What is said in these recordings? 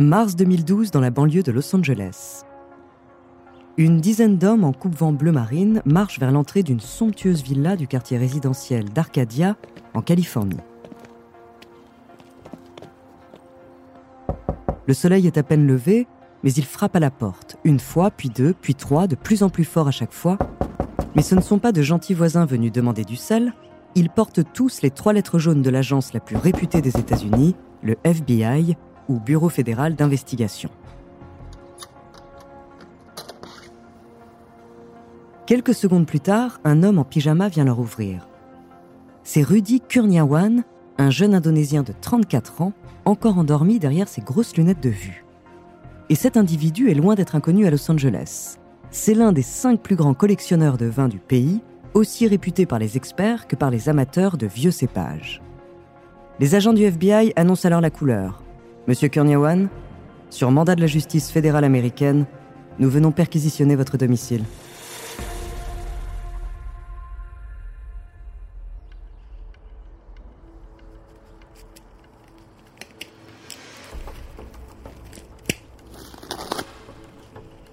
Mars 2012 dans la banlieue de Los Angeles. Une dizaine d'hommes en coupe-vent bleu marine marchent vers l'entrée d'une somptueuse villa du quartier résidentiel d'Arcadia, en Californie. Le soleil est à peine levé, mais il frappe à la porte, une fois, puis deux, puis trois, de plus en plus fort à chaque fois. Mais ce ne sont pas de gentils voisins venus demander du sel, ils portent tous les trois lettres jaunes de l'agence la plus réputée des États-Unis, le FBI, ou Bureau fédéral d'investigation. Quelques secondes plus tard, un homme en pyjama vient leur ouvrir. C'est Rudy Kurniawan, un jeune Indonésien de 34 ans, encore endormi derrière ses grosses lunettes de vue. Et cet individu est loin d'être inconnu à Los Angeles. C'est l'un des cinq plus grands collectionneurs de vins du pays, aussi réputé par les experts que par les amateurs de vieux cépages. Les agents du FBI annoncent alors la couleur. Monsieur Kurniawan, sur mandat de la justice fédérale américaine, nous venons perquisitionner votre domicile.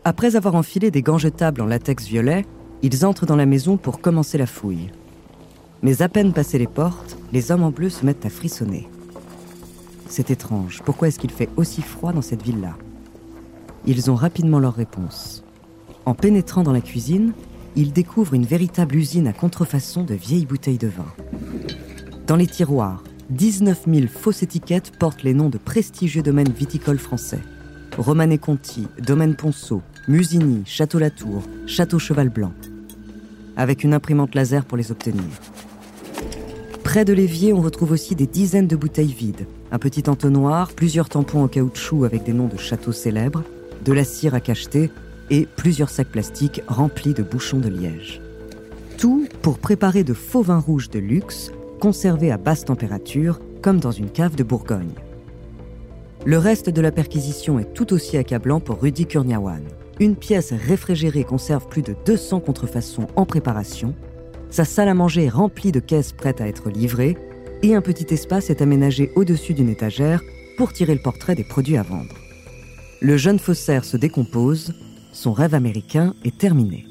Après avoir enfilé des gants jetables en latex violet, ils entrent dans la maison pour commencer la fouille. Mais à peine passées les portes, les hommes en bleu se mettent à frissonner. C'est étrange, pourquoi est-ce qu'il fait aussi froid dans cette ville-là? Ils ont rapidement leur réponse. En pénétrant dans la cuisine, ils découvrent une véritable usine à contrefaçon de vieilles bouteilles de vin. Dans les tiroirs, 19 000 fausses étiquettes portent les noms de prestigieux domaines viticoles français. Romanée Conti, Domaine Ponceau, Musigny, Château Latour, Château Cheval Blanc. Avec une imprimante laser pour les obtenir. Près de l'évier, on retrouve aussi des dizaines de bouteilles vides, un petit entonnoir, plusieurs tampons en caoutchouc avec des noms de châteaux célèbres, de la cire à cacheter et plusieurs sacs plastiques remplis de bouchons de liège. Tout pour préparer de faux vins rouges de luxe, conservés à basse température, comme dans une cave de Bourgogne. Le reste de la perquisition est tout aussi accablant pour Rudy Kurniawan. Une pièce réfrigérée conserve plus de 200 contrefaçons en préparation, sa salle à manger est remplie de caisses prêtes à être livrées, et un petit espace est aménagé au-dessus d'une étagère pour tirer le portrait des produits à vendre. Le jeune faussaire se décompose, son rêve américain est terminé.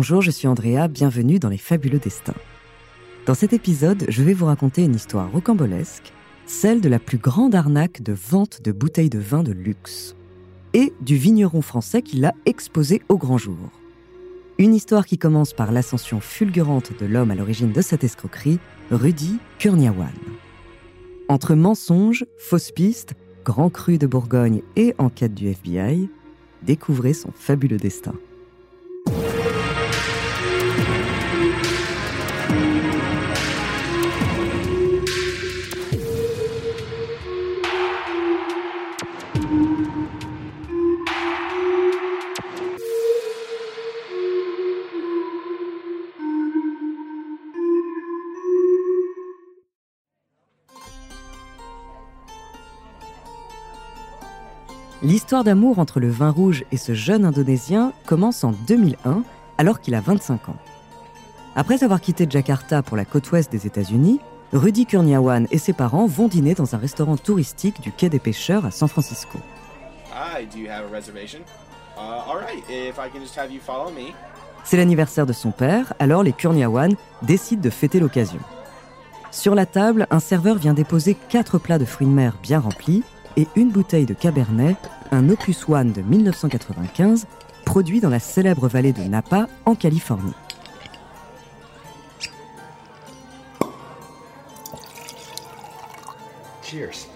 Bonjour, je suis Andrea, bienvenue dans Les Fabuleux Destins. Dans cet épisode, je vais vous raconter une histoire rocambolesque, celle de la plus grande arnaque de vente de bouteilles de vin de luxe, et du vigneron français qui l'a exposé au grand jour. Une histoire qui commence par l'ascension fulgurante de l'homme à l'origine de cette escroquerie, Rudy Kurniawan. Entre mensonges, fausses pistes, grand cru de Bourgogne et enquête du FBI, découvrez son fabuleux destin. L'histoire d'amour entre le vin rouge et ce jeune Indonésien commence en 2001, alors qu'il a 25 ans. Après avoir quitté Jakarta pour la côte ouest des États-Unis, Rudy Kurniawan et ses parents vont dîner dans un restaurant touristique du quai des pêcheurs à San Francisco. C'est l'anniversaire de son père, alors les Kurniawan décident de fêter l'occasion. Sur la table, un serveur vient déposer quatre plats de fruits de mer bien remplis et une bouteille de Cabernet, un Opus One de 1995, produit dans la célèbre vallée de Napa, en Californie. Cheers.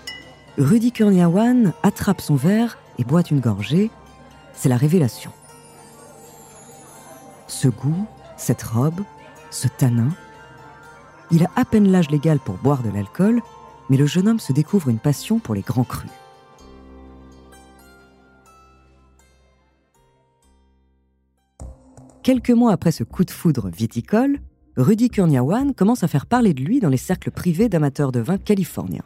Rudy Kurniawan attrape son verre et boit une gorgée. C'est la révélation. Ce goût, cette robe, ce tanin. Il a à peine l'âge légal pour boire de l'alcool, mais le jeune homme se découvre une passion pour les grands crus. Quelques mois après ce coup de foudre viticole, Rudy Kurniawan commence à faire parler de lui dans les cercles privés d'amateurs de vin californiens.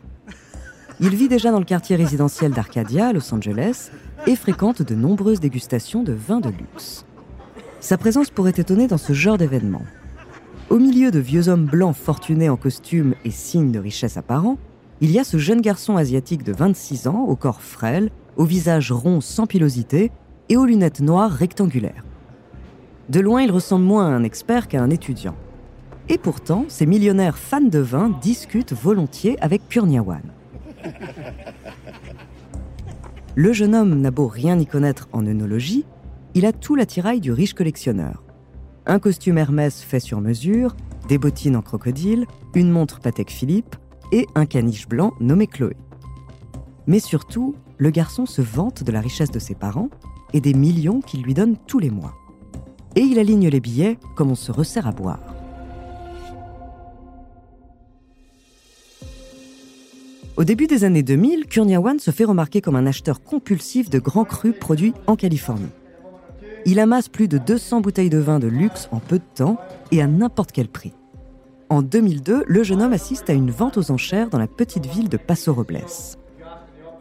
Il vit déjà dans le quartier résidentiel d'Arcadia, Los Angeles, et fréquente de nombreuses dégustations de vins de luxe. Sa présence pourrait étonner dans ce genre d'événement. Au milieu de vieux hommes blancs fortunés en costume et signes de richesse apparent, il y a ce jeune garçon asiatique de 26 ans, au corps frêle, au visage rond sans pilosité et aux lunettes noires rectangulaires. De loin, il ressemble moins à un expert qu'à un étudiant. Et pourtant, ces millionnaires fans de vin discutent volontiers avec Kurniawan. Le jeune homme n'a beau rien y connaître en œnologie, il a tout l'attirail du riche collectionneur. Un costume Hermès fait sur mesure, des bottines en crocodile, une montre Patek Philippe et un caniche blanc nommé Chloé. Mais surtout, le garçon se vante de la richesse de ses parents et des millions qu'il lui donne tous les mois. Et il aligne les billets comme on se resserre à boire. Au début des années 2000, Kurniawan se fait remarquer comme un acheteur compulsif de grands crus produits en Californie. Il amasse plus de 200 bouteilles de vin de luxe en peu de temps et à n'importe quel prix. En 2002, le jeune homme assiste à une vente aux enchères dans la petite ville de Paso Robles.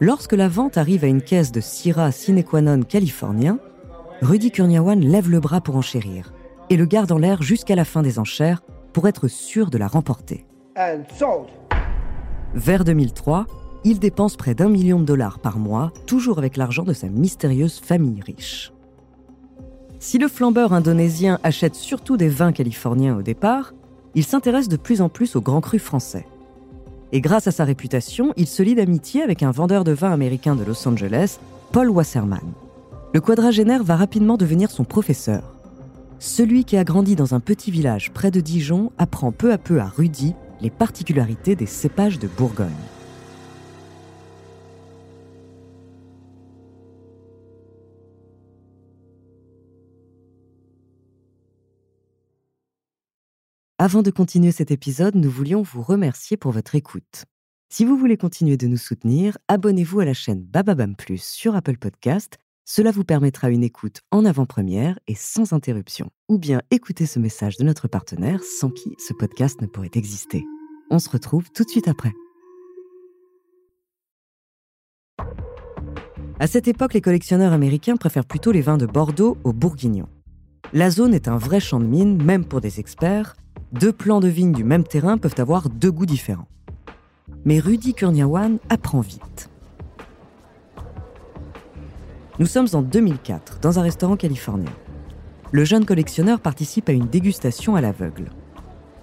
Lorsque la vente arrive à une caisse de Syrah sine qua non californien, Rudy Kurniawan lève le bras pour enchérir et le garde en l'air jusqu'à la fin des enchères pour être sûr de la remporter. Vers 2003, il dépense près d'un million de dollars par mois, toujours avec l'argent de sa mystérieuse famille riche. Si le flambeur indonésien achète surtout des vins californiens au départ, il s'intéresse de plus en plus aux grands crus français. Et grâce à sa réputation, il se lie d'amitié avec un vendeur de vin américain de Los Angeles, Paul Wasserman. Le quadragénaire va rapidement devenir son professeur. Celui qui a grandi dans un petit village près de Dijon apprend peu à peu à Rudy les particularités des cépages de Bourgogne. Avant de continuer cet épisode, nous voulions vous remercier pour votre écoute. Si vous voulez continuer de nous soutenir, abonnez-vous à la chaîne Bababam Plus sur Apple Podcast. Cela vous permettra une écoute en avant-première et sans interruption. Ou bien écouter ce message de notre partenaire sans qui ce podcast ne pourrait exister. On se retrouve tout de suite après. À cette époque, les collectionneurs américains préfèrent plutôt les vins de Bordeaux aux bourguignons. La zone est un vrai champ de mine, même pour des experts, deux plants de vigne du même terrain peuvent avoir deux goûts différents. Mais Rudy Kurniawan apprend vite. Nous sommes en 2004, dans un restaurant californien. Le jeune collectionneur participe à une dégustation à l'aveugle.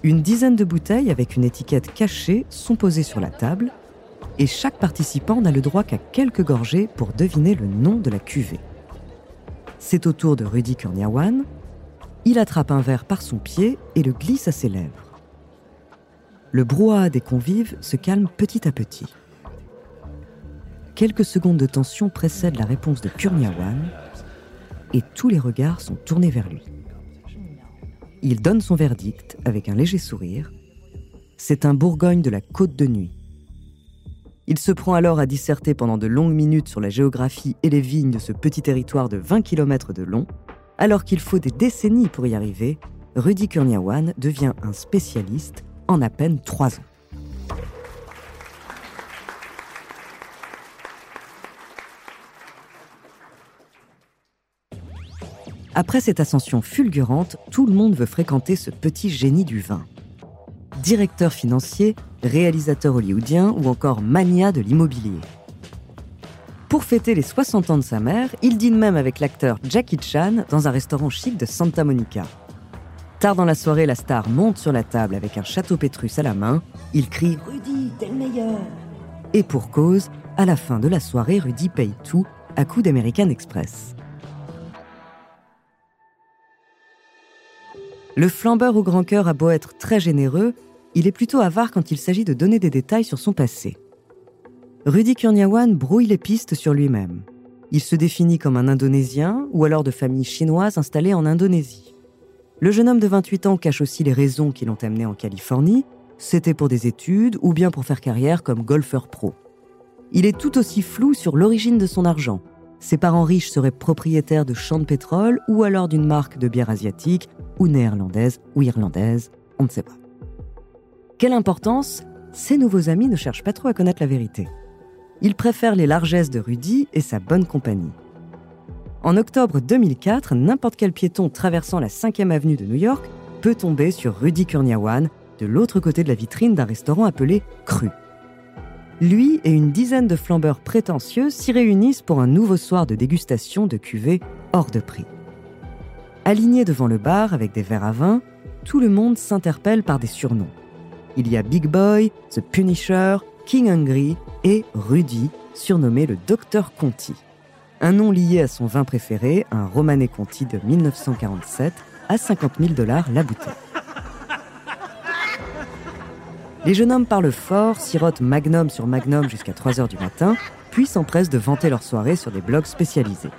Une dizaine de bouteilles avec une étiquette cachée sont posées sur la table et chaque participant n'a le droit qu'à quelques gorgées pour deviner le nom de la cuvée. C'est au tour de Rudy Kurniawan il attrape un verre par son pied et le glisse à ses lèvres. Le brouhaha des convives se calme petit à petit. Quelques secondes de tension précèdent la réponse de Kurniawan et tous les regards sont tournés vers lui. Il donne son verdict avec un léger sourire. C'est un Bourgogne de la côte de nuit. Il se prend alors à disserter pendant de longues minutes sur la géographie et les vignes de ce petit territoire de 20 km de long alors qu'il faut des décennies pour y arriver, Rudy Kurniawan devient un spécialiste en à peine trois ans. Après cette ascension fulgurante, tout le monde veut fréquenter ce petit génie du vin. Directeur financier, réalisateur hollywoodien ou encore mania de l'immobilier. Pour fêter les 60 ans de sa mère, il dîne même avec l'acteur Jackie Chan dans un restaurant chic de Santa Monica. Tard dans la soirée, la star monte sur la table avec un château pétrus à la main. Il crie Rudy, t'es le meilleur Et pour cause, à la fin de la soirée, Rudy paye tout à coup d'American Express. Le flambeur au grand cœur a beau être très généreux, il est plutôt avare quand il s'agit de donner des détails sur son passé. Rudy Kurniawan brouille les pistes sur lui-même. Il se définit comme un Indonésien ou alors de famille chinoise installée en Indonésie. Le jeune homme de 28 ans cache aussi les raisons qui l'ont amené en Californie. C'était pour des études ou bien pour faire carrière comme golfeur pro. Il est tout aussi flou sur l'origine de son argent. Ses parents riches seraient propriétaires de champs de pétrole ou alors d'une marque de bière asiatique ou néerlandaise ou irlandaise, on ne sait pas. Quelle importance Ses nouveaux amis ne cherchent pas trop à connaître la vérité. Il préfère les largesses de Rudy et sa bonne compagnie. En octobre 2004, n'importe quel piéton traversant la 5e avenue de New York peut tomber sur Rudy Kurniawan de l'autre côté de la vitrine d'un restaurant appelé Cru. Lui et une dizaine de flambeurs prétentieux s'y réunissent pour un nouveau soir de dégustation de cuvées hors de prix. Alignés devant le bar avec des verres à vin, tout le monde s'interpelle par des surnoms. Il y a Big Boy, The Punisher, King Hungry et Rudy, surnommé le Docteur Conti. Un nom lié à son vin préféré, un Romanée Conti de 1947, à 50 000 dollars la bouteille. Les jeunes hommes parlent fort, sirotent magnum sur magnum jusqu'à 3 heures du matin, puis s'empressent de vanter leur soirée sur des blogs spécialisés.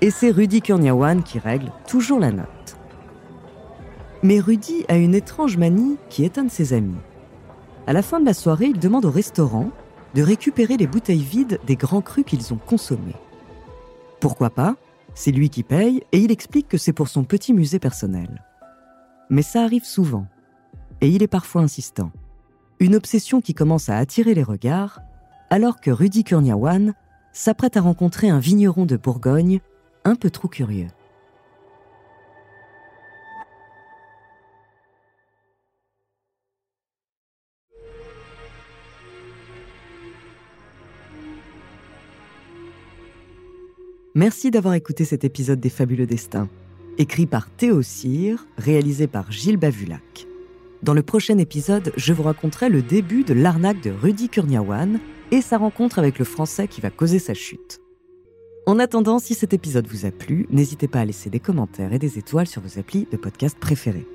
Et c'est Rudy Kurniawan qui règle toujours la note. Mais Rudy a une étrange manie qui étonne ses amis. À la fin de la soirée, il demande au restaurant de récupérer les bouteilles vides des grands crus qu'ils ont consommés. Pourquoi pas? C'est lui qui paye et il explique que c'est pour son petit musée personnel. Mais ça arrive souvent. Et il est parfois insistant. Une obsession qui commence à attirer les regards, alors que Rudy Kurniawan s'apprête à rencontrer un vigneron de Bourgogne un peu trop curieux. Merci d'avoir écouté cet épisode des Fabuleux Destins, écrit par Théo Cyr, réalisé par Gilles Bavulac. Dans le prochain épisode, je vous raconterai le début de l'arnaque de Rudy Kurniawan et sa rencontre avec le Français qui va causer sa chute. En attendant, si cet épisode vous a plu, n'hésitez pas à laisser des commentaires et des étoiles sur vos applis de podcast préférés.